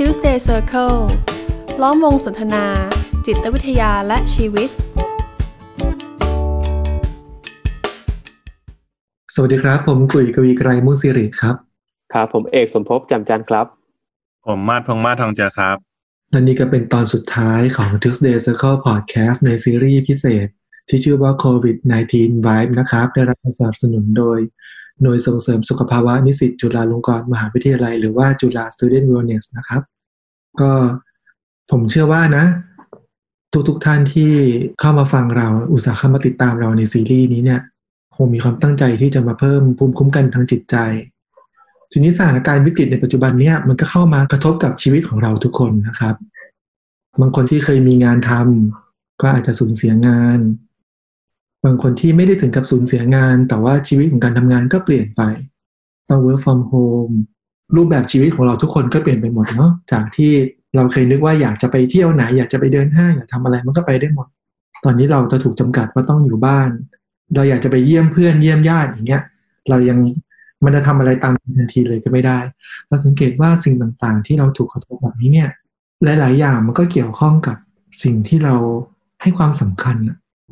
Tuesday Circle ล้อมวงสนทนา จิตวิทยาและชีวิต สวัสดีครับ ผมกุยกวีไกรมุสิริครับ ครับผมเอกสมภพจำจันครับ ผมมาดพงษ์มาศทองเจอครับ และนี่ก็เป็นตอนสุดท้ายของ Tuesday Circle Podcast ในซีรีส์พิเศษ ที่ชื่อว่า COVID-19 Vibe นะครับ ได้รับการสนับสนุนโดยหน่วยส่งเสริมสุขภาวะนิสิตจุฬาลงกรณ์มหาวิทยาลัย หรือว่าจุฬา Student Wellness นะครับ ก็ผมเชื่อว่านะ ทุกๆทท่านที่เข้ามาฟังเรา อุตส่าห์เข้ามาติดตามเราในซีรีส์นี้เนี่ยคงมีความตั้งใจที่จะมาเพิ่มภูมิคุ้มกันทางจิตใจ ทีนี้สถานการณ์วิกฤตในปัจจุบันเนี่ยมันก็เข้ามากระทบกับชีวิตของเราทุกคนนะครับ บางคนที่เคยมีงานทำก็อาจจะสูญเสียงาน บางคนที่ไม่ได้ถึงกับสูญเสียงาน แต่ว่าชีวิตของการทำงานก็เปลี่ยนไป ต้อง work from home รูปแบบชีวิตของเราทุกคนก็เปลี่ยนไปหมดเนาะจากที่เราเคยนึกว่าอยากจะไปเที่ยวไหน อยากจะไปเดินห้างอยากทำอะไรมันก็ไปได้หมด ตอนนี้เราจะถูกจำกัดว่าต้องอยู่บ้าน เราอยากจะไปเยี่ยมเพื่อนเยี่ยมญาติอย่างเงี้ย เรายังมันจะทำอะไรตามทันทีเลยก็ไม่ได้ เราสังเกตว่าสิ่งต่างๆ ที่เราถูกกระทบแบบนี้เนี่ย หลาย ๆ อย่างมันก็เกี่ยวข้องกับสิ่งที่เราให้ความสำคัญ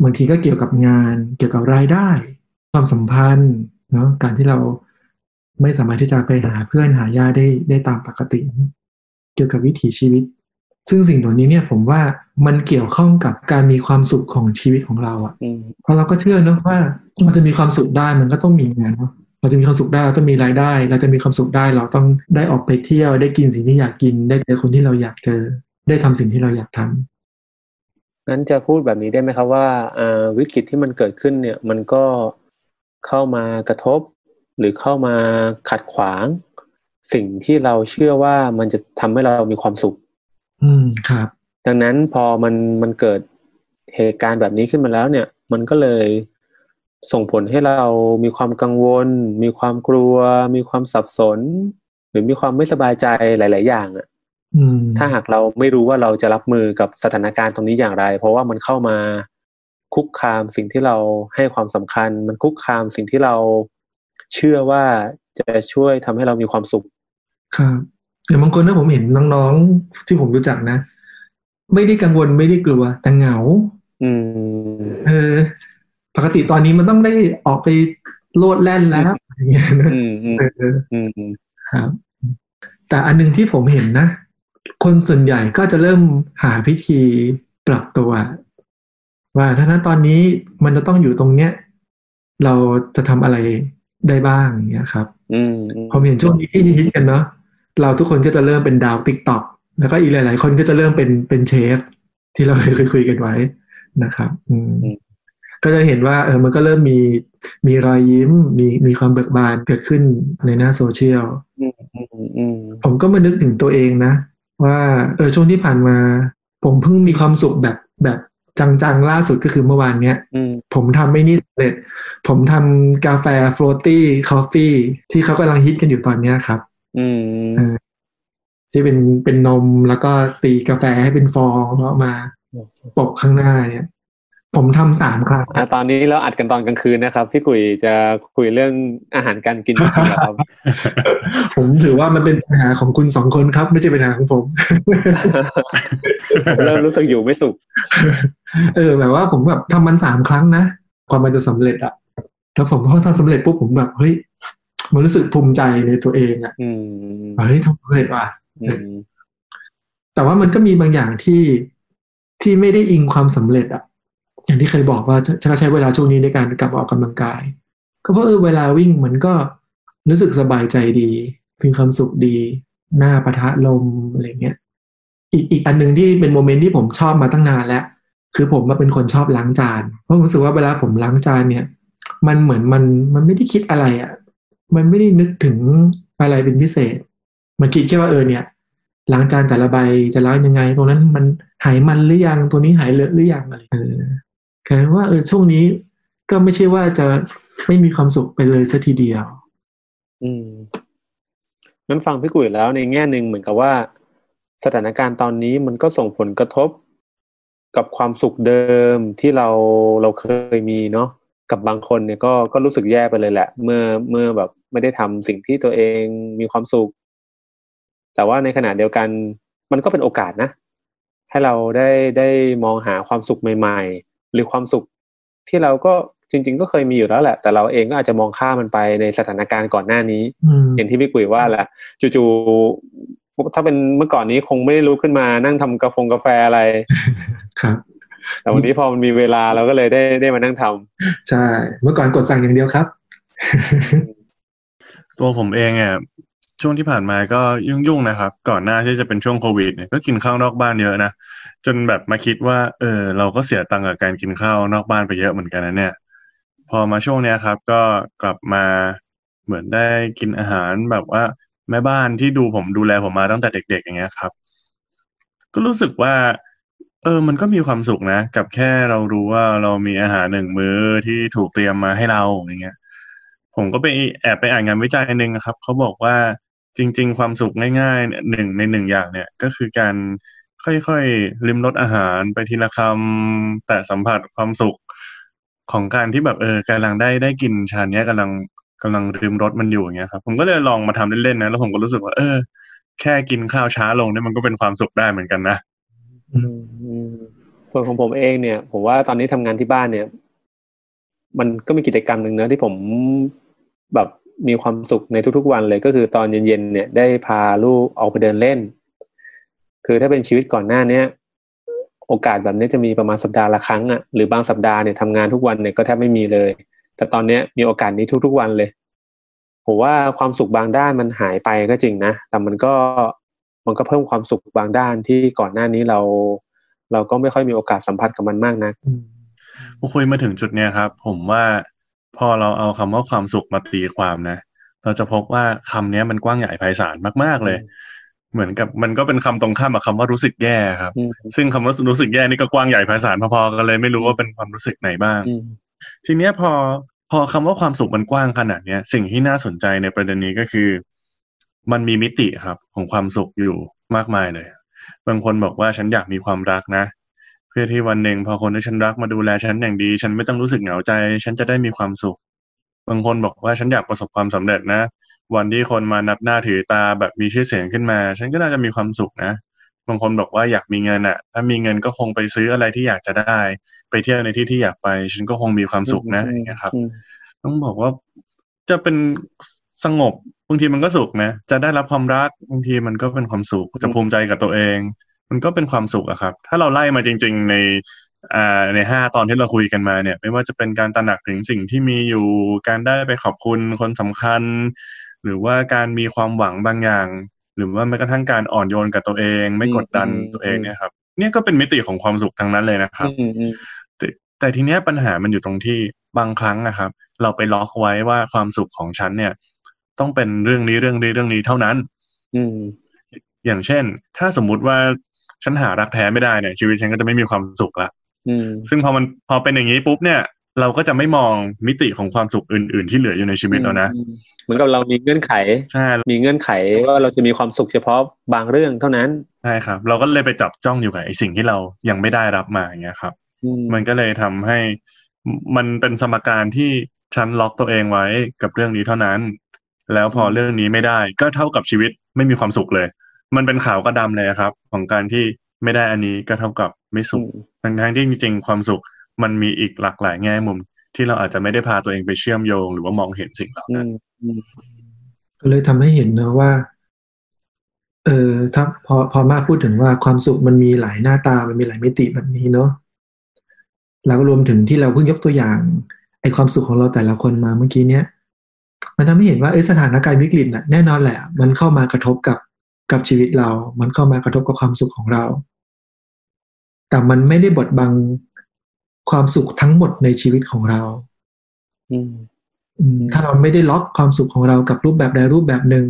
บางทีก็เกี่ยวกับงาน เกี่ยวกับรายได้ ความสัมพันธ์เนาะการที่เรา ไม่สามารถที่จะไปหาเพื่อนหาญาติได้ได้ตามปกติ เกี่ยวกับวิถีชีวิต ซึ่งสิ่งตัวนี้เนี่ยผมว่ามันเกี่ยวข้องกับการมีความสุขของชีวิตของเราอะอืมเพราะเราก็เชื่อเนอะว่าเราจะมีความสุขได้มันก็ต้องมีงานเนอะเราจะมีความสุขได้เราต้องมีรายได้ เราจะมีความสุขได้เราต้องได้ออกไปเที่ยวได้กินสิ่งที่อยากกิน ได้เจอคนที่เราอยากเจอ ได้ทำสิ่งที่เราอยากทำงั้นจะพูดแบบนี้ได้ไหมครับว่าอ่าวิกฤตที่มันเกิดขึ้นเนี่ย มันก็เข้ามากระทบ หรือเข้ามาขัดขวาง สิ่งที่เราเชื่อว่ามันจะทำให้เรามีความสุข อืมครับ ดังนั้นพอมันมันเกิดเหตุการณ์แบบนี้ขึ้นมาแล้วเนี่ย มันก็เลยส่งผลให้เรามีความกังวล มีความกลัว มีความสับสน หรือมีความไม่สบายใจหลาย ๆ อย่างอะอืมถ้าหากเราไม่รู้ว่าเราจะรับมือกับสถานการณ์ตรงนี้อย่างไร เพราะว่ามันเข้ามาคุกคามสิ่งที่เราให้ความสำคัญ มันคุกคามสิ่งที่เรา เชื่อว่าจะช่วยทำให้เรามีความสุข ครับอย่างบางคนนะผมเห็นน้องๆที่ผมรู้จักนะ ไม่ได้กังวลไม่ได้กลัวแต่เหงา อืม เออ ปกติตอนนี้มันต้องได้ออกไปโลดแล่นแล้วอย่างเงี้ยนะอืมอืมเอออืมอืมครับ แต่อันหนึงที่ผมเห็นนะ คนส่วนใหญ่ก็จะเริ่มหาพิธีปรับตัว ว่าถ้าณตอนนี้มันจะต้องอยู่ตรงเนี้ย เราจะทำอะไร ได้บ้างอย่างเงี้ยครับอืมอืมผมเห็นช่วงนี้ที่ฮิตกันเนาะเราทุกคนก็จะเริ่มเป็นดาวติ๊กต็อกแล้วก็อีกหลาย ๆ คนก็จะเริ่มเป็นเป็นเชฟ ที่เราเคยคุยกันไว้นะครับ อืมก็จะเห็นว่าเออมันก็เริ่มมีมีรอยยิ้มมีมีความเบิกบานเกิดขึ้นในหน้าโซเชียลอืมอืมอืมผมก็มานึกถึงตัวเองนะ ว่าเออช่วงที่ผ่านมา ผมเพิ่งมีความสุขแบบแบบ จังๆ ล่าสุดก็คือเมื่อวานเนี้ยอืมผมทำไม่นี่สำเร็จ ผมทำกาแฟ frothy coffee ที่เขากำลังฮิตกันอยู่ตอนเนี้ยครับอืมที่เป็นเป็นนมแล้วก็ตีกาแฟให้เป็นฟองแล้วเอามาปกข้างหน้าเนี่ยผมทำสามครั้งอะตอนนี้เราอัดกันตอนกลางคืนนะครับ พี่กุยจะคุยเรื่องอาหารการกินจริงๆนะครับ ผมถือว่ามันเป็นปัญหาของคุณสองคนครับ ไม่ใช่ปัญหาของผม ผมเริ่มรู้สึกอยู่ไม่สุข เออแบบว่าผมแบบทำมันสามครั้งนะกว่ามันจะสำเร็จอะแล้วผมพอทำสำเร็จปุ๊บผมแบบเฮ้ยมันรู้สึกภูมิใจในตัวเองอะอืมเฮ้ยทำสำเร็จว่ะอืมแต่ว่ามันก็มีบางอย่างที่ที่ไม่ได้อิงความสำเร็จอะอย่างที่เคยบอกว่าจะจะใช้เวลาช่วงนี้ในการกลับมาออกกำลังกาย ก็เพราะเออเวลาวิ่งมันก็รู้สึกสบายใจดีมีความสุขดี หน้าปะทะลมอะไรเงี้ยอีกอีกอันหนึ่งที่เป็นโมเมนต์ที่ผมชอบมาตั้งนานแล้ว คือผมมาเป็นคนชอบล้างจาน เพราะผมรู้สึกว่าเวลาผมล้างจานเนี่ย มันเหมือนมันมันไม่ได้คิดอะไรอะ่ะ มันไม่ได้นึกถึงอะไรเป็นพิเศษ มันคิดแค่ว่าเออเนี่ยล้างจานแต่ละใบจะล้างยังไง ตรงนั้นมันหายมันหรือยังตัวนี้หายเลอะหรือยังอะไรเออกลายเป็นว่าเออช่วงนี้ก็ไม่ใช่ว่าจะไม่มีความสุขไปเลยสัทีเดียว อืมงั้นฟังพี่กุยแล้วในแง่หนึ่งเหมือนกับว่า สถานการณ์ตอนนี้มันก็ส่งผลกระทบ กับความสุขเดิมที่เราเราเคยมีเนาะกับบางคนเนี่ยก็ก็รู้สึกแย่ไปเลยแหละ เมื่อเมื่อแบบไม่ได้ทำสิ่งที่ตัวเองมีความสุข แต่ว่าในขณะเดียวกันมันก็เป็นโอกาสนะ ให้เราได้ได้มองหาความสุขใหม่ ๆ หรือความสุขที่เราก็จริง ๆ ก็เคยมีอยู่แล้วแหละ แต่เราเองก็อาจจะมองข้ามมันไปในสถานการณ์ก่อนหน้านี้อืมอย่างที่พี่กุยว่าแหละจู่ๆถ้าเป็นเมื่อก่อนนี้คงไม่ได้ลุกขึ้นมานั่งทำกาแฟกาแฟอะไร ครับแต่วันนี้พอมันมีเวลาเราก็เลยได้ได้มานั่งทำใช่ เมื่อก่อนกดสั่งอย่างเดียวครับ ตัวผมเองอะช่วงที่ผ่านมาก็ยุ่งๆนะครับ ก่อนหน้าที่จะเป็นช่วงโควิดเนี่ยก็กินข้าวนอกบ้านเยอะนะจนแบบมาคิดว่า เออ เราก็เสียตังค์กับการกินข้าวนอกบ้านไปเยอะเหมือนกันนะเนี่ย พอมาช่วงเนี้ยครับ ก็กลับมาเหมือนได้กินอาหารแบบว่าแม่บ้านที่ดูผมดูแลผมมาตั้งแต่เด็ก ๆ อย่างเงี้ยครับ ก็รู้สึกว่า เออ มันก็มีความสุขนะ กับแค่เรารู้ว่าเรามีอาหารหนึ่งมื้อที่ถูกเตรียมมาให้เราอย่างเงี้ย ผมก็ไปแอบไปอ่านงานวิจัยหนึ่งนะครับเขาบอกว่าจริง ๆ ความสุขง่ายๆเนี่ยหนึ่งในหนึ่งอย่างเนี่ย ก็คือการค่อยๆ ลิมรสอาหารไปทีละคำแต่สัมผัสความสุขของการที่แบบเออกำลังได้ได้กินชาเนี้ยกำลังกำลังริมรสมันอยู่อย่างเงี้ยครับผมก็เลยลองมาทำเล่นๆนะแล้วผมก็รู้สึกว่า เออ แค่กินข้าวช้าลงเนี่ยมันก็เป็นความสุขได้เหมือนกันนะ ส่วนของผมเองเนี่ย ผมว่าตอนนี้ทำงานที่บ้านเนี่ย มันก็มีกิจกรรมหนึ่งเนอะที่ผมแบบมีความสุขในทุกๆวันเลยก็คือตอนเย็นๆเนี่ยได้พาลูกออกไปเดินเล่น คือถ้าเป็นชีวิตก่อนหน้าเนี้ยโอกาสแบบนี้จะมีประมาณสัปดาห์ละครั้งอะหรือบางสัปดาห์เนี่ยทำงานทุกวันเนี่ยก็แทบไม่มีเลย แต่ตอนเนี้ยมีโอกาสนี้ทุกๆวันเลยผมว่าความสุขบางด้านมันหายไปก็จริงนะ แต่มันก็ มันก็เพิ่มความสุขบางด้านที่ก่อนหน้านี้เรา เราก็ไม่ค่อยมีโอกาสสัมผัสกับมันมากนะอืมพอคุยมาถึงจุดเนี้ยครับ ผมว่าพอเราเอาคำว่าความสุขมาตีความนะ เราจะพบว่าคำเนี้ยมันกว้างใหญ่ไพศาลมากๆเลย เหมือนกับมันก็เป็นคำตรงข้ามกับคำว่ารู้สึกแย่ครับอืมซึ่งคำว่ารู้สึกแย่นี่ก็กว้างใหญ่ไพศาลพอๆกันเลยไม่รู้ว่าเป็นความรู้สึกไหนบ้างอืมทีเนี้ยพอพอคำว่าความสุขมันกว้างขนาดเนี้ยสิ่งที่น่าสนใจในประเด็นนี้ก็คือ มันมีมิติครับของความสุขอยู่มากมายเลย บางคนบอกว่าฉันอยากมีความรักนะ เพื่อที่วันหนึ่งพอคนที่ฉันรักมาดูแลฉันอย่างดี ฉันไม่ต้องรู้สึกเหงาใจ ฉันจะได้มีความสุข บางคนบอกว่าฉันอยากประสบความสำเร็จนะ วันที่คนมานับหน้าถือตาแบบมีชื่อเสียงขึ้นมา ฉันก็น่าจะมีความสุขนะบางคนบอกว่าอยากมีเงินอะถ้ามีเงินก็คงไปซื้ออะไรที่อยากจะได้ ไปเที่ยวในที่ที่อยากไป ฉันก็คงมีความสุขนะอย่างเงี้ยครับอืมต้องบอกว่าจะเป็นสงบ บางทีมันก็สุขนะ จะได้รับความรักบางทีมันก็เป็นความสุขจะภูมิใจกับตัวเอง มันก็เป็นความสุขอะครับ ถ้าเราไล่มาจริง ๆ ในอ่าในห้าตอนที่เราคุยกันมาเนี่ย ไม่ว่าจะเป็นการตระหนักถึงสิ่งที่มีอยู่การได้ไปขอบคุณคนสำคัญ หรือว่าการมีความหวังบางอย่าง หรือว่าแม้กระทั่งการอ่อนโยนกับตัวเอง ไม่กดดันอืมตัวเองเนี่ยครับเนี่ยก็เป็นมิติของความสุขทั้งนั้นเลยนะครับอืมอืมแต่แต่ทีเนี้ยปัญหามันอยู่ตรงที่บางครั้งนะครับ เราไปล็อกไว้ว่าความสุขของฉันเนี่ย ต้องเป็นเรื่องนี้เรื่องนี้เรื่องนี้เท่านั้น อืม อย่างเช่น ถ้าสมมุติว่าฉันหารักแท้ไม่ได้เนี่ยชีวิตฉันก็จะไม่มีความสุขละอืมซึ่งพอมันพอเป็นอย่างนี้ปุ๊บเนี่ย เราก็จะไม่มองมิติของความสุขอื่น ๆ ที่เหลืออยู่ในชีวิตแล้วนะอืมเหมือนกับเรามีเงื่อนไขใช่มีเงื่อนไขว่าเราจะมีความสุขเฉพาะบางเรื่องเท่านั้นใช่ครับ เราก็เลยไปจับจ้องอยู่กับไอ้สิ่งที่เรายังไม่ได้รับมาอย่างเงี้ยครับอืมมันก็เลยทำให้มันเป็นสมการที่ฉันล็อกตัวเองไว้กับเรื่องนี้เท่านั้น แล้วพอเรื่องนี้ไม่ได้ก็เท่ากับชีวิตไม่มีความสุขเลย มันเป็นขาวกับดำเลยครับ ของการที่ไม่ได้อันนี้ก็เท่ากับไม่สุขทั้งทั้งๆที่จริงๆความสุขมันมีอีกหลากหลายแง่มุม ที่เราอาจจะไม่ได้พาตัวเองไปเชื่อมโยง หรือว่ามองเห็นสิ่งเหล่าอืนั้นมอืมก็เลยทำให้เห็นเนอะว่า เออถ้าพอพอมากพูดถึงว่าความสุขมันมีหลายหน้าตามันมีหลายมิติแบบนี้เนาะแล้วก็รวมถึงที่เราเพิ่งยกตัวอย่างไอความสุขของเราแต่ละคนมาเมื่อกี้เนี้ย มันทำให้เห็นว่าเออสถานการณ์วิกฤตน่ะแน่นอนแหละ มันเข้ามากระทบกับกับชีวิตเรา มันเข้ามากระทบกับความสุขของเรา แต่มันไม่ได้บดบังความสุขทั้งหมดในชีวิตของเราอืมอืมถ้าเราไม่ได้ล็อกความสุขของเรากับรูปแบบใดรูปแบบหนึ่ง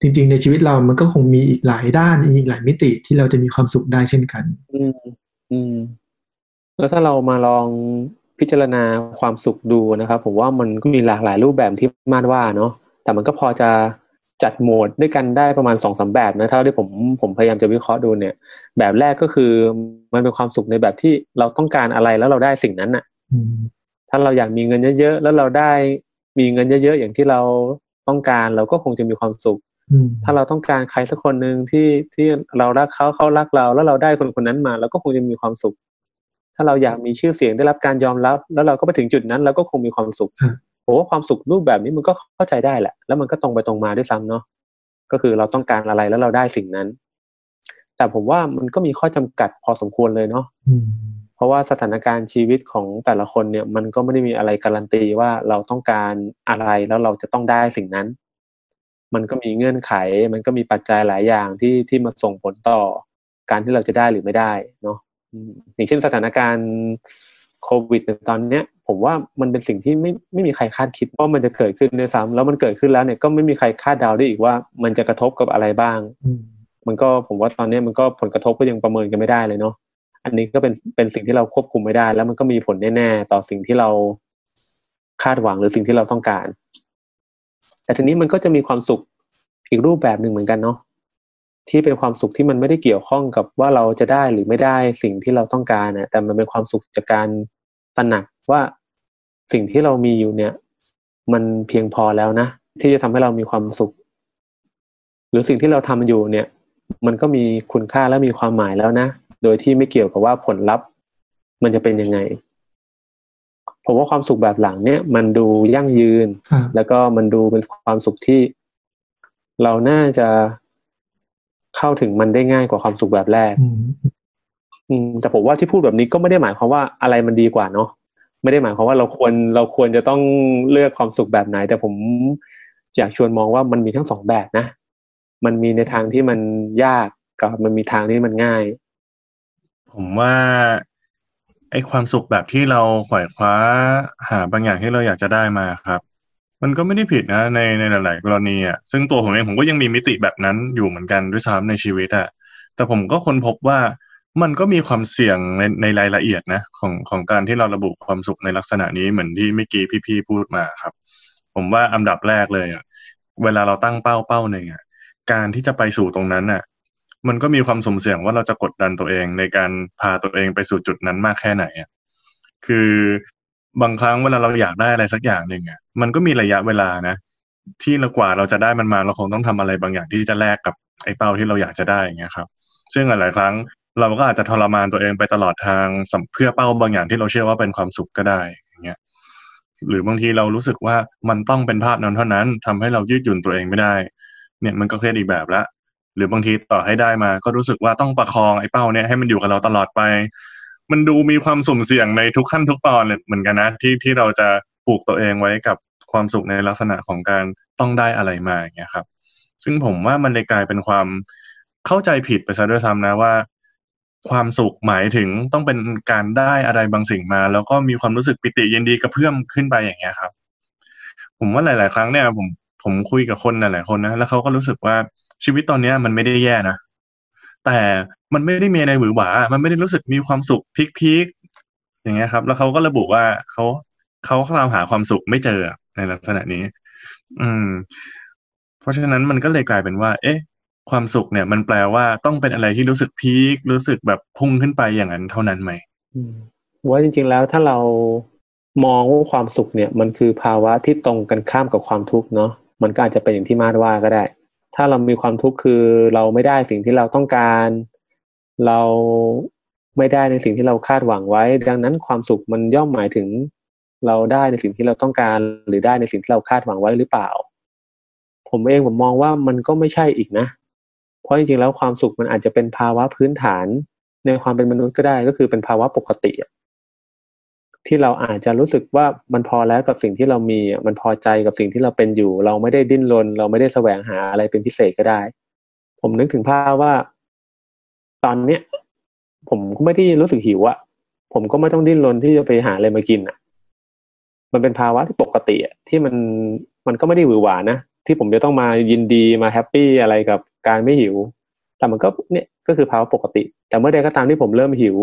จริง ๆ ในชีวิตเรามันก็คงมีอีกหลายด้านอีกหลายมิติที่เราจะมีความสุขได้เช่นกัน อืมอืมแล้วถ้าเรามาลอง พิจารณาความสุขดูนะครับ ผมว่ามันก็มีหลากหลายรูปแบบที่มาดว่าเนาะแต่มันก็พอจะจัดโหมดด้วยกันได้ประมาณสองสามแบบนะเท่าที่ผมผมพยายามจะวิเคราะห์ดูเนี่ย แบบแรกก็คือมันเป็นความสุขในแบบที่เราต้องการอะไรแล้วเราได้สิ่งนั้นน่ะอืมถ้าเราอยากมีเงินเยอะๆแล้วเราได้มีเงินเยอะๆอย่างที่เราต้องการเราก็คงจะมีความสุขอืมถ้าเราต้องการใครสักคนหนึ่งที่ที่เรารักเขาเขารักเรา แล้วเราได้คนคนนั้นมาเราก็คงจะมีความสุข ถ้าเราอยากมีชื่อเสียงได้รับการยอมรับ แล้วเราก็ไปถึงจุดนั้นเราก็คงมีความสุขครับผมว่าความสุขรูปแบบนี้มันก็เข้าใจได้แหละ แล้วมันก็ตรงไปตรงมาด้วยซ้ำเนาะก็คือเราต้องการอะไรแล้วเราได้สิ่งนั้น แต่ผมว่ามันก็มีข้อจำกัดพอสมควรเลยเนาะอืมเพราะว่าสถานการณ์ชีวิตของแต่ละคนเนี่ย มันก็ไม่ได้มีอะไรการันตีว่าเราต้องการอะไรแล้วเราจะต้องได้สิ่งนั้น มันก็มีเงื่อนไข มันก็มีปัจจัยหลายอย่างที่ที่มาส่งผลต่อการที่เราจะได้หรือไม่ได้เนาะ อย่างเช่นสถานการณ์โควิดในตอนเนี้ย ผมว่ามันเป็นสิ่งที่ไม่ไม่มีใครคาดคิดว่ามันจะเกิดขึ้นด้วยซ้ำแล้วมันเกิดขึ้นแล้วเนี่ยก็ไม่มีใครคาดเดาได้อีกว่า มันจะกระทบกับอะไรบ้าง มันก็ผมว่าตอนนี้มันก็ผลกระทบก็ยังประเมินกันไม่ได้เลยเนาะอันนี้ก็เป็นเป็นสิ่งที่เราควบคุมไม่ได้ แล้วมันก็มีผลแน่ๆต่อสิ่งที่เราคาดหวังหรือสิ่งที่เราต้องการ แต่ทีนี้มันก็จะมีความสุขอีกรูปแบบหนึ่งเหมือนกันเนาะ ที่เป็นความสุขที่มันไม่ได้เกี่ยวข้องกับว่าเราจะได้หรือไม่ได้สิ่งที่เราต้องการนะแต่มันเป็นความสุขจากการตระหนักว่าสิ่งที่เรามีอยู่เนี่ย มันเพียงพอแล้วนะ ที่จะทำให้เรามีความสุข หรือสิ่งที่เราทำอยู่เนี่ย มันก็มีคุณค่าและมีความหมายแล้วนะ โดยที่ไม่เกี่ยวกับว่าผลลัพธ์ มันจะเป็นยังไงผมว่าความสุขแบบหลังเนี่ยมันดูยั่งยืนครับแล้วก็มันดูเป็นความสุขที่ เราน่าจะ เข้าถึงมันได้ง่ายกว่าความสุขแบบแรกอืมอืมแต่ผมว่าที่พูดแบบนี้ก็ไม่ได้หมายความว่าอะไรมันดีกว่าเนาะไม่ได้หมายความว่าเราควรเราควรจะต้องเลือกความสุขแบบไหน แต่ผมอยากชวนมองว่ามันมีทั้งสองแบบนะ มันมีในทางที่มันยากกับมันมีทางที่มันง่าย ผมว่าไอ้ความสุขแบบที่เราขวายคว้าหาบางอย่างที่เราอยากจะได้มาครับ มันก็ไม่ได้ผิดนะในในหลาย ๆ กรณีอะซึ่งตัวผมเองผมก็ยังมีมิติแบบนั้นอยู่เหมือนกันด้วยซ้ำในชีวิตอะแต่ผมก็ค้นพบว่ามันก็มีความเสี่ยงในในรายละเอียดนะของของการที่เราระบุความสุขในลักษณะนี้เหมือนที่เมื่อกี้พี่ๆพูดมาครับ ผมว่าอันดับแรกเลยอะเวลาเราตั้งเป้าเป้าหนึ่งอะการที่จะไปสู่ตรงนั้นอะมันก็มีความสมเสี่ยงว่าเราจะกดดันตัวเองในการพาตัวเองไปสู่จุดนั้นมากแค่ไหนอะคือ บางครั้งเวลาเราอยากได้อะไรสักอย่างหนึ่งอะมันก็มีระยะเวลานะ ที่เรากว่าเราจะได้มันมาเราคงต้องทำอะไรบางอย่างที่จะแลกกับไอ้เป้าที่เราอยากจะได้อย่างเงี้ยครับ ซึ่งหลาย ๆ ครั้งเราก็อาจจะทรมานตัวเองไปตลอดทางสเพื่อเป้าบางอย่างที่เราเชื่อว่าเป็นความสุขก็ได้อย่างเงี้ยหรือบางทีเรารู้สึกว่ามันต้องเป็นภาพนั้นเท่านั้นทำให้เรายืดหยุ่นตัวเองไม่ได้ เนี่ยมันก็เครียดอีกแบบละหรือบางทีต่อให้ได้มา ก็รู้สึกว่าต้องประคองไอ้เป้าเนี่ยให้มันอยู่กับเราตลอดไป มันดูมีความสุ่มเสี่ยงในทุกขั้นทุกตอนเลยเหมือนกันนะที่ที่เราจะปลูกตัวเองไว้กับความสุขในลักษณะของการต้องได้อะไรมาอย่างเงี้ยครับ ซึ่งผมว่ามันเลยกลายเป็นความเข้าใจผิดไปซะด้วยซ้ำนะว่า ความสุขหมายถึงต้องเป็นการได้อะไรบางสิ่งมา แล้วก็มีความรู้สึกปิติยินดีกระเพื่อมขึ้นไปอย่างเงี้ยครับ ผมว่าหลาย ๆ ครั้งเนี่ยผมผมคุยกับคนหลายๆคนนะแล้วเขาก็รู้สึกว่าชีวิตตอนเนี้ยมันไม่ได้แย่นะ แต่มันไม่ได้มีอะไรหวือหวา มันไม่ได้รู้สึกมีความสุขพีคๆอย่างเงี้ยครับ แล้วเขาก็ระบุว่าเขาเขาตามหาความสุขไม่เจอในลักษณะนี้ อืม เพราะฉะนั้นมันก็เลยกลายเป็นว่า เอ๊ะ ความสุขเนี่ย มันแปลว่าต้องเป็นอะไรที่รู้สึกพีครู้สึกแบบพุ่งขึ้นไปอย่างนั้นเท่านั้นไหมอืมว่าจริง ๆแล้วถ้าเรามองว่าความสุขเนี่ย มันคือภาวะที่ตรงกันข้ามกับความทุกข์เนาะมันก็อาจจะเป็นอย่างที่มาดว่าก็ได้ ถ้าเรามีความทุกข์คือเราไม่ได้สิ่งที่เราต้องการ เราไม่ได้ในสิ่งที่เราคาดหวังไว้ ดังนั้นความสุขมันย่อมหมายถึง เราได้ในสิ่งที่เราต้องการ หรือได้ในสิ่งที่เราคาดหวังไว้หรือเปล่า ผมเองผมมองว่ามันก็ไม่ใช่อีกนะ เพราะจริงๆแล้วความสุขมันอาจจะเป็นภาวะพื้นฐาน ในความเป็นมนุษย์ก็ได้ก็คือเป็นภาวะปกติอะ ที่เราอาจจะรู้สึกว่ามันพอแล้วกับสิ่งที่เรามีมันพอใจกับสิ่งที่เราเป็นอยู่ เราไม่ได้ดิ้นรนเราไม่ได้แสวงหาอะไรเป็นพิเศษก็ได้ ผมนึกถึงภาพว่า ตอนเนี้ย ผมก็ไม่ได้รู้สึกหิวอะผมก็ไม่ต้องดิ้นรนที่จะไปหาอะไรมากินอะมันเป็นภาวะที่ปกติอะที่มันมันก็ไม่ได้หวือหวานะที่ผมจะต้องมายินดีมา happy อะไรกับการไม่หิว แต่มันก็เนี่ยก็คือภาวะปกติ แต่เมื่อใดก็ตามที่ผมเริ่มหิว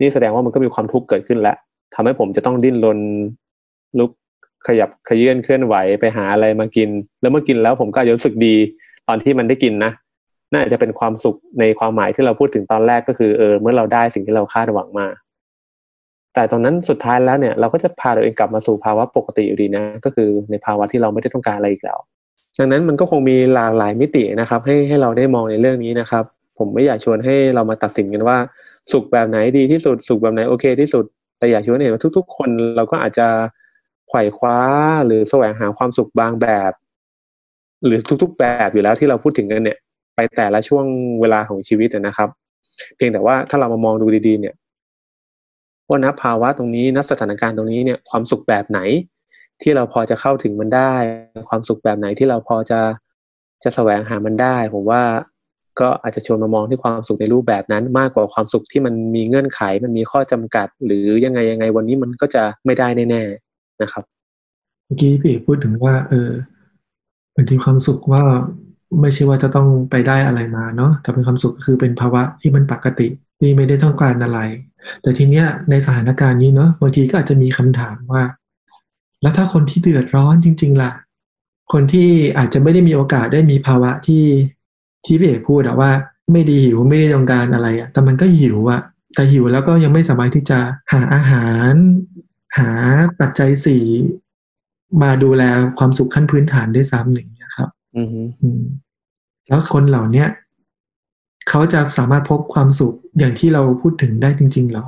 นี่แสดงว่ามันก็มีความทุกข์เกิดขึ้นแล้ว ทำให้ผมจะต้องดิ้นรนลุกขยับเขยื้อนเคลื่อนไหวไปหาอะไรมากิน แล้วเมื่อกินแล้วผมก็อาจจะรู้สึกดีตอนที่มันได้กินนะน่าจะเป็นความสุขในความหมายที่เราพูดถึงตอนแรกก็คือเออเมื่อเราได้สิ่งที่เราคาดหวังมา แต่ตรงนั้นสุดท้ายแล้วเนี่ย เราก็จะพาตัวเองกลับมาสู่ภาวะปกติอยู่ดีนะ ก็คือในภาวะที่เราไม่ได้ต้องการอะไรอีกแล้วดังนั้นมันก็คงมีหลากหลายมิตินะครับ ให้ให้เราได้มองในเรื่องนี้นะครับ ผมไม่อยากชวนให้เรามาตัดสินกันว่า สุขแบบไหนดีที่สุด สุขแบบไหนโอเคที่สุด แต่อยากชวนเนว่าทุก ๆ คนเราก็อาจจะไขว่คว้าหรือแสวงหาความสุขบางแบบ หรือทุก ๆ แบบอยู่แล้วที่เราพูดถึงกันเนี่ย ไปแต่ละช่วงเวลาของชีวิตนะครับ เพียงแต่ว่าถ้าเรามามองดูดีๆ เนี่ยว่าณภาวะตรงนี้ณสถานการณ์ตรงนี้เนี่ยความสุขแบบไหน ที่เราพอจะเข้าถึงมันได้ ความสุขแบบไหนที่เราพอจะจะแสวงหามันได้ ผมว่า ก็อาจจะชวนมามองที่ความสุขในรูปแบบนั้น มากกว่าความสุขที่มันมีเงื่อนไข มันมีข้อจำกัด หรือยังไงยังไงวันนี้มันก็จะไม่ได้แน่ๆนะครับเมื่อกี้พี่เอกพูดถึงว่า เออบางทีความสุขว่าไม่ใช่ว่าจะต้องไปได้อะไรมาเนาะแต่เป็นความสุขคือเป็นภาวะที่มันปกติที่ไม่ได้ต้องการอะไร แต่ทีเนี้ยในสถานการณ์นี้เนาะบางทีก็อาจจะมีคำถามว่า แล้วถ้าคนที่เดือดร้อนจริง ๆ ล่ะ คนที่อาจจะไม่ได้มีโอกาสได้มีภาวะที่ ที่พี่เอกพูดอะว่า ไม่ดีหิวไม่ได้ต้องการอะไรอะแต่มันก็หิวอะแต่หิวแล้วก็ยังไม่สามารถที่จะหาอาหาร หาปัจจัยสี่มาดูแลความสุขขั้นพื้นฐานได้ซ้ำหนึ่างเงี้ยครับอือฮึอืมแล้วคนเหล่าเนี้ยเขาจะสามารถพบความสุขอย่างที่เราพูดถึงได้จริงๆเหรอ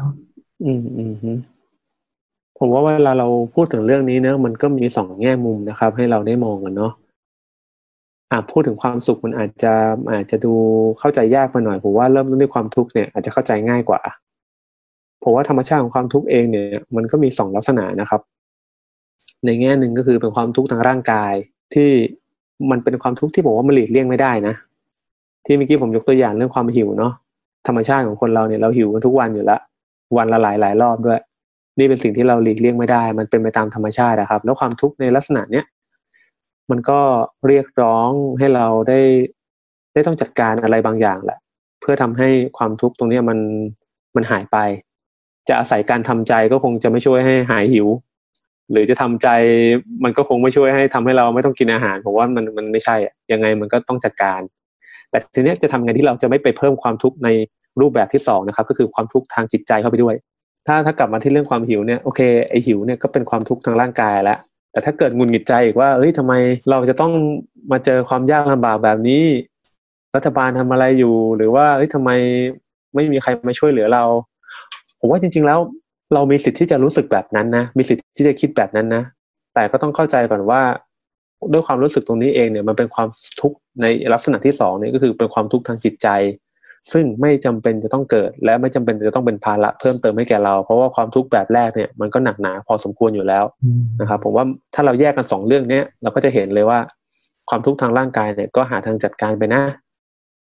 อืมอืมฮึผมว่าเวลาเราพูดถึงเรื่องนี้เนอะมันก็มีสองแง่มุมนะครับ ให้เราได้มองกันเนาะ อะพูดถึงความสุขมันอาจจะอาจจะดูเข้าใจยากไปหน่อยผมว่าเริ่มต้นด้วยความทุกข์เนี่ยอาจจะเข้าใจง่ายกว่าผมว่าธรรมชาติของความทุกข์เองเนี่ย มันก็มีสองลักษณะนะครับ ในแง่หนึ่งก็คือเป็นความทุกข์ทางร่างกายที่มันเป็นความทุกข์ที่ผมว่ามันหลีกเลี่ยงไม่ได้นะ ที่เมื่อกี้ผมยกตัวอย่างเรื่องความหิวเนาะธรรมชาติของคนเราเนี่ยเราหิวกันทุกวันอยู่ล้ววันละหลายหลายรอบด้วย นี่เป็นสิ่งที่เราหลีกเลี่ยงไม่ได้ มันเป็นไปตามธรรมชาตินะครับ แล้วความทุกข์ในลักษณะเนี้ย มันก็เรียกร้องให้เราได้ได้ต้องจัดการอะไรบางอย่างแหละ เพื่อทำให้ความทุกข์ตรงเนี้ยมันมันหายไป จะอาศัยการทำใจก็คงจะไม่ช่วยให้หายหิว หรือจะทำใจมันก็คงไม่ช่วยให้ทำให้เราไม่ต้องกินอาหารผมว่ามันมันไม่ใช่อะยังไงมันก็ต้องจัดการ แต่ทีเนี้ยจะทำไงที่เราจะไม่ไปเพิ่มความทุกข์ในรูปแบบที่สองนะครับ ก็คือความทุกข์ทางจิตใจเข้าไปด้วย ถ้าถ้ากลับมาที่เรื่องความหิวเนี่ยโอเคไอหิวเนี่ยก็เป็นความทุกข์ทางร่างกายแล้ว แต่ถ้าเกิดงุนหงิดใจอีกว่าเอ้ยทำไมเราจะต้องมาเจอความยากลำบากแบบนี้ รัฐบาลทำอะไรอยู่ หรือว่าเอ้ยทำไมไม่มีใครมาช่วยเหลือเรา ผมว่าจริง ๆ แล้ว เรามีสิทธิ์ที่จะรู้สึกแบบนั้นนะมีสิทธิ์ที่จะคิดแบบนั้นนะแต่ก็ต้องเข้าใจก่อนว่า ด้วยความรู้สึกตรงนี้เองเนี่ยมันเป็นความทุกข์ในลักษณะที่สองนี่ก็คือเป็นความทุกข์ทางจิตใจ ซึ่งไม่จำเป็นจะต้องเกิด และไม่จำเป็นจะต้องเป็นภาระเพิ่มเติมให้แก่เรา เพราะว่าความทุกข์แบบแรกเนี่ยมันก็หนักหนาพอสมควรอยู่แล้วอืมนะครับผมว่าถ้าเราแยกกันสองเรื่องเนี้ยเราก็จะเห็นเลยว่า ความทุกข์ทางร่างกายเนี่ยก็หาทางจัดการไปนะ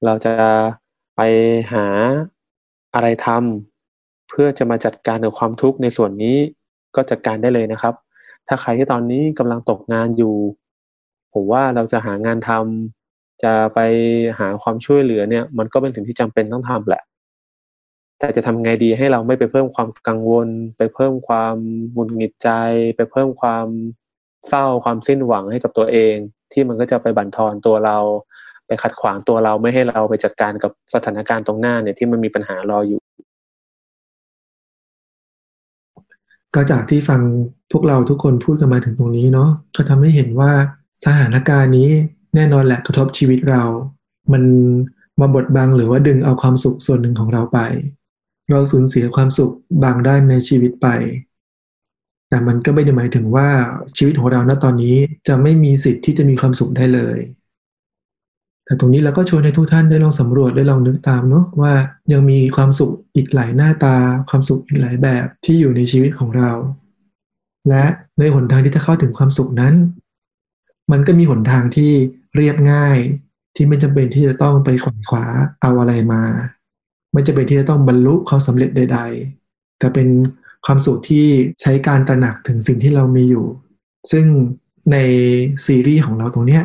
เราจะไปหาอะไรทำเพื่อจะมาจัดการกับความทุกข์ในส่วนนี้ก็จัดการได้เลยนะครับ ถ้าใครที่ตอนนี้กำลังตกงานอยู่ ผมว่าเราจะหางานทำ จะไปหาความช่วยเหลือเนี่ย มันก็เป็นสิ่งที่จำเป็นต้องทำแหละ แต่จะทำไงดีให้เราไม่ไปเพิ่มความกังวล ไปเพิ่มความหงุดหงิดใจ ไปเพิ่มความเศร้าความสิ้นหวังให้กับตัวเอง ที่มันก็จะไปบั่นทอนตัวเรา ไปขัดขวางตัวเราไม่ให้เราไปจัดการกับสถานการณ์ตรงหน้าเนี่ยที่มันมีปัญหารออยู่ ก็จากที่ฟังพวกเราทุกคนพูดกันมาถึงตรงนี้เนาะก็ทำให้เห็นว่าสถานการณ์นี้ แน่นอนแหละกระทบชีวิตเรา มันมาบดบังหรือว่าดึงเอาความสุขส่วนหนึ่งของเราไป เราสูญเสียความสุขบางด้านในชีวิตไป แต่มันก็ไม่ได้หมายถึงว่าชีวิตของเราณตอนนี้จะไม่มีสิทธิ์ที่จะมีความสุขได้เลย แต่ตรงนี้เราก็ชวนให้ทุกท่านได้ลองสำรวจได้ลองนึกตามเนาะว่ายังมีความสุขอีกหลายหน้าตา ความสุขอีกหลายแบบที่อยู่ในชีวิตของเรา และในหนทางที่จะเข้าถึงความสุขนั้นมันก็มีหนทางที่ เรียบง่ายที่ไม่จำเป็นที่จะต้องไปขวนขวาเอาอะไรมา ไม่จำเป็นที่จะต้องบรรลุความสำเร็จใด ๆ แต่เป็นความสุขที่ใช้การตระหนักถึงสิ่งที่เรามีอยู่ ซึ่งในซีรีส์ของเราตรงเนี้ย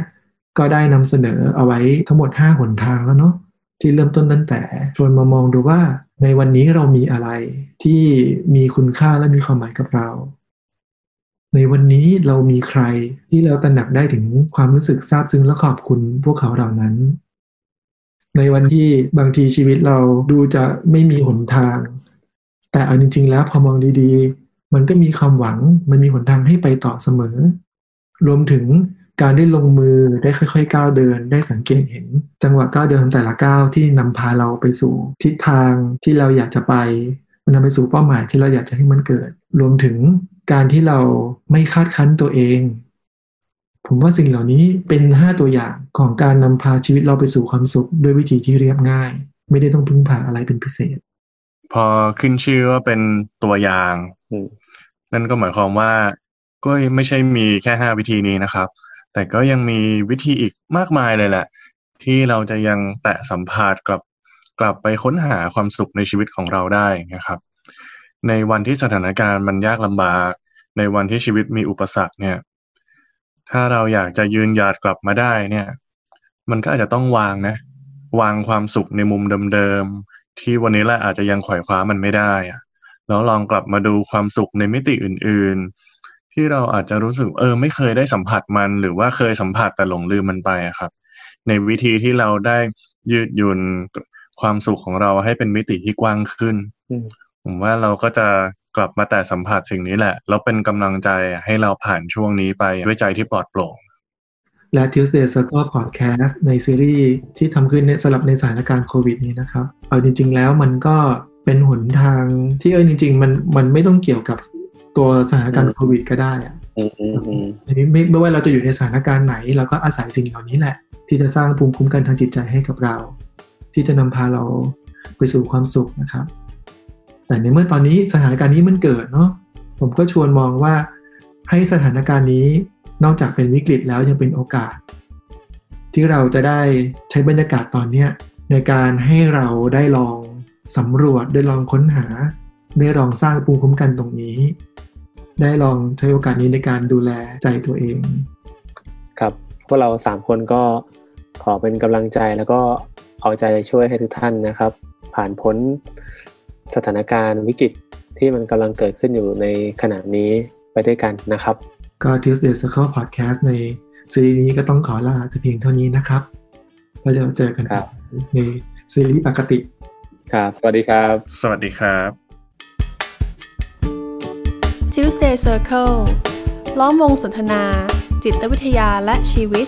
ก็ได้นำเสนอเอาไว้ทั้งหมด 5 หนทางแล้วเนาะที่เริ่มต้นตั้งแต่ชวนมามองดูว่าในวันนี้เรามีอะไรที่มีคุณค่าและมีความหมายกับเรา ในวันนี้เรามีใครที่เราตระหนักได้ถึงความรู้สึกซาบซึ้งและขอบคุณพวกเขาเหล่านั้น ในวันที่บางทีชีวิตเราดูจะไม่มีหนทาง แต่เอาจริง ๆ แล้วพอมองดีๆ มันก็มีความหวังมันมีหนทางให้ไปต่อเสมอ รวมถึงการได้ลงมือได้ค่อย ๆ ก้าวเดินได้สังเกตเห็น จังหวะก้าวเดินของแต่ละก้าวที่นำพาเราไปสู่ทิศทางที่เราอยากจะไป มันนำไปสู่เป้าหมายที่เราอยากจะให้มันเกิด รวมถึง การที่เราไม่คาดคั้นตัวเอง ผมว่าสิ่งเหล่านี้เป็นห้าตัวอย่างของการนำพาชีวิตเราไปสู่ความสุขด้วยวิธีที่เรียบง่าย ไม่ได้ต้องพึ่งพาอะไรเป็นพิเศษ พอขึ้นชื่อว่าเป็นตัวอย่าง นั่นก็หมายความว่าก็ไม่ใช่มีแค่ห้าวิธีนี้นะครับ แต่ก็ยังมีวิธีอีกมากมายเลยแหละ ที่เราจะยังแตะสัมผัสกลับกลับไปค้นหาความสุขในชีวิตของเราได้นะครับ ในวันที่สถานการณ์มันยากลำบาก ในวันที่ชีวิตมีอุปสรรคเนี่ย ถ้าเราอยากจะยืนหยัดกลับมาได้เนี่ย มันก็อาจจะต้องวางนะ วางความสุขในมุมเดิมๆที่วันนี้แหละอาจจะยังขวายคว้ามันไม่ได้อะแล้วลองกลับมาดูความสุขในมิติอื่น ๆ ที่เราอาจจะรู้สึกเออ ไม่เคยได้สัมผัสมัน หรือว่าเคยสัมผัสแต่หลงลืมมันไปอะครับ ในวิธีที่เราได้ยืดหยุ่นความสุขของเราให้เป็นมิติที่กว้างขึ้น ผมว่าเราก็จะกลับมาแต่สัมผัสสิ่งนี้แหละ แล้วเป็นกำลังใจให้เราผ่านช่วงนี้ไปด้วยใจที่ปลอดโปร่ง และ Tuesday Circle Podcast ในซีรีส์ที่ทำขึ้นในสำหรับในสถานการณ์โควิดนี้นะครับ เอาจริง ๆ แล้วมันก็เป็นหนทางที่เออจริง ๆ มันมันไม่ต้องเกี่ยวกับตัวสถานการณ์โควิดก็ได้อะอืมอืมอืมอันนี้ไม่ไม่ว่าเราจะอยู่ในสถานการณ์ไหน เราก็อาศัยสิ่งเหล่านี้แหละ ที่จะสร้างภูมิคุ้มกันทางจิตใจให้กับเรา ที่จะนำพาเราไปสู่ความสุขนะครับ แต่ในเมื่อตอนนี้สถานการณ์นี้มันเกิดเนาะผมก็ชวนมองว่าให้สถานการณ์นี้นอกจากเป็นวิกฤตแล้วยังเป็นโอกาส ที่เราจะได้ใช้บรรยากาศตอนนี้ในการให้เราได้ลองสำรวจได้ลองค้นหา ได้ลองสร้างภูมิคุ้มกันตรงนี้ ได้ลองใช้โอกาสนี้ในการดูแลใจตัวเอง ครับพวกเราสามคนก็ขอเป็นกำลังใจแล้วก็เอาใจช่วยให้ทุกท่านนะครับ ผ่านพ้น สถานการณ์วิกฤตที่มันกำลังเกิดขึ้นอยู่ในขณะนี้ไปด้วยกันนะครับ ก็ Tuesday Circle Podcast ในซีรีส์นี้ก็ต้องขอลาแต่เพียงเท่านี้นะครับแล้วจะเจอกันครับ ในซีรีส์ปกติ ครับ สวัสดีครับ สวัสดีครับ Tuesday Circle ล้อมวงสนทนา จิตวิทยาและชีวิต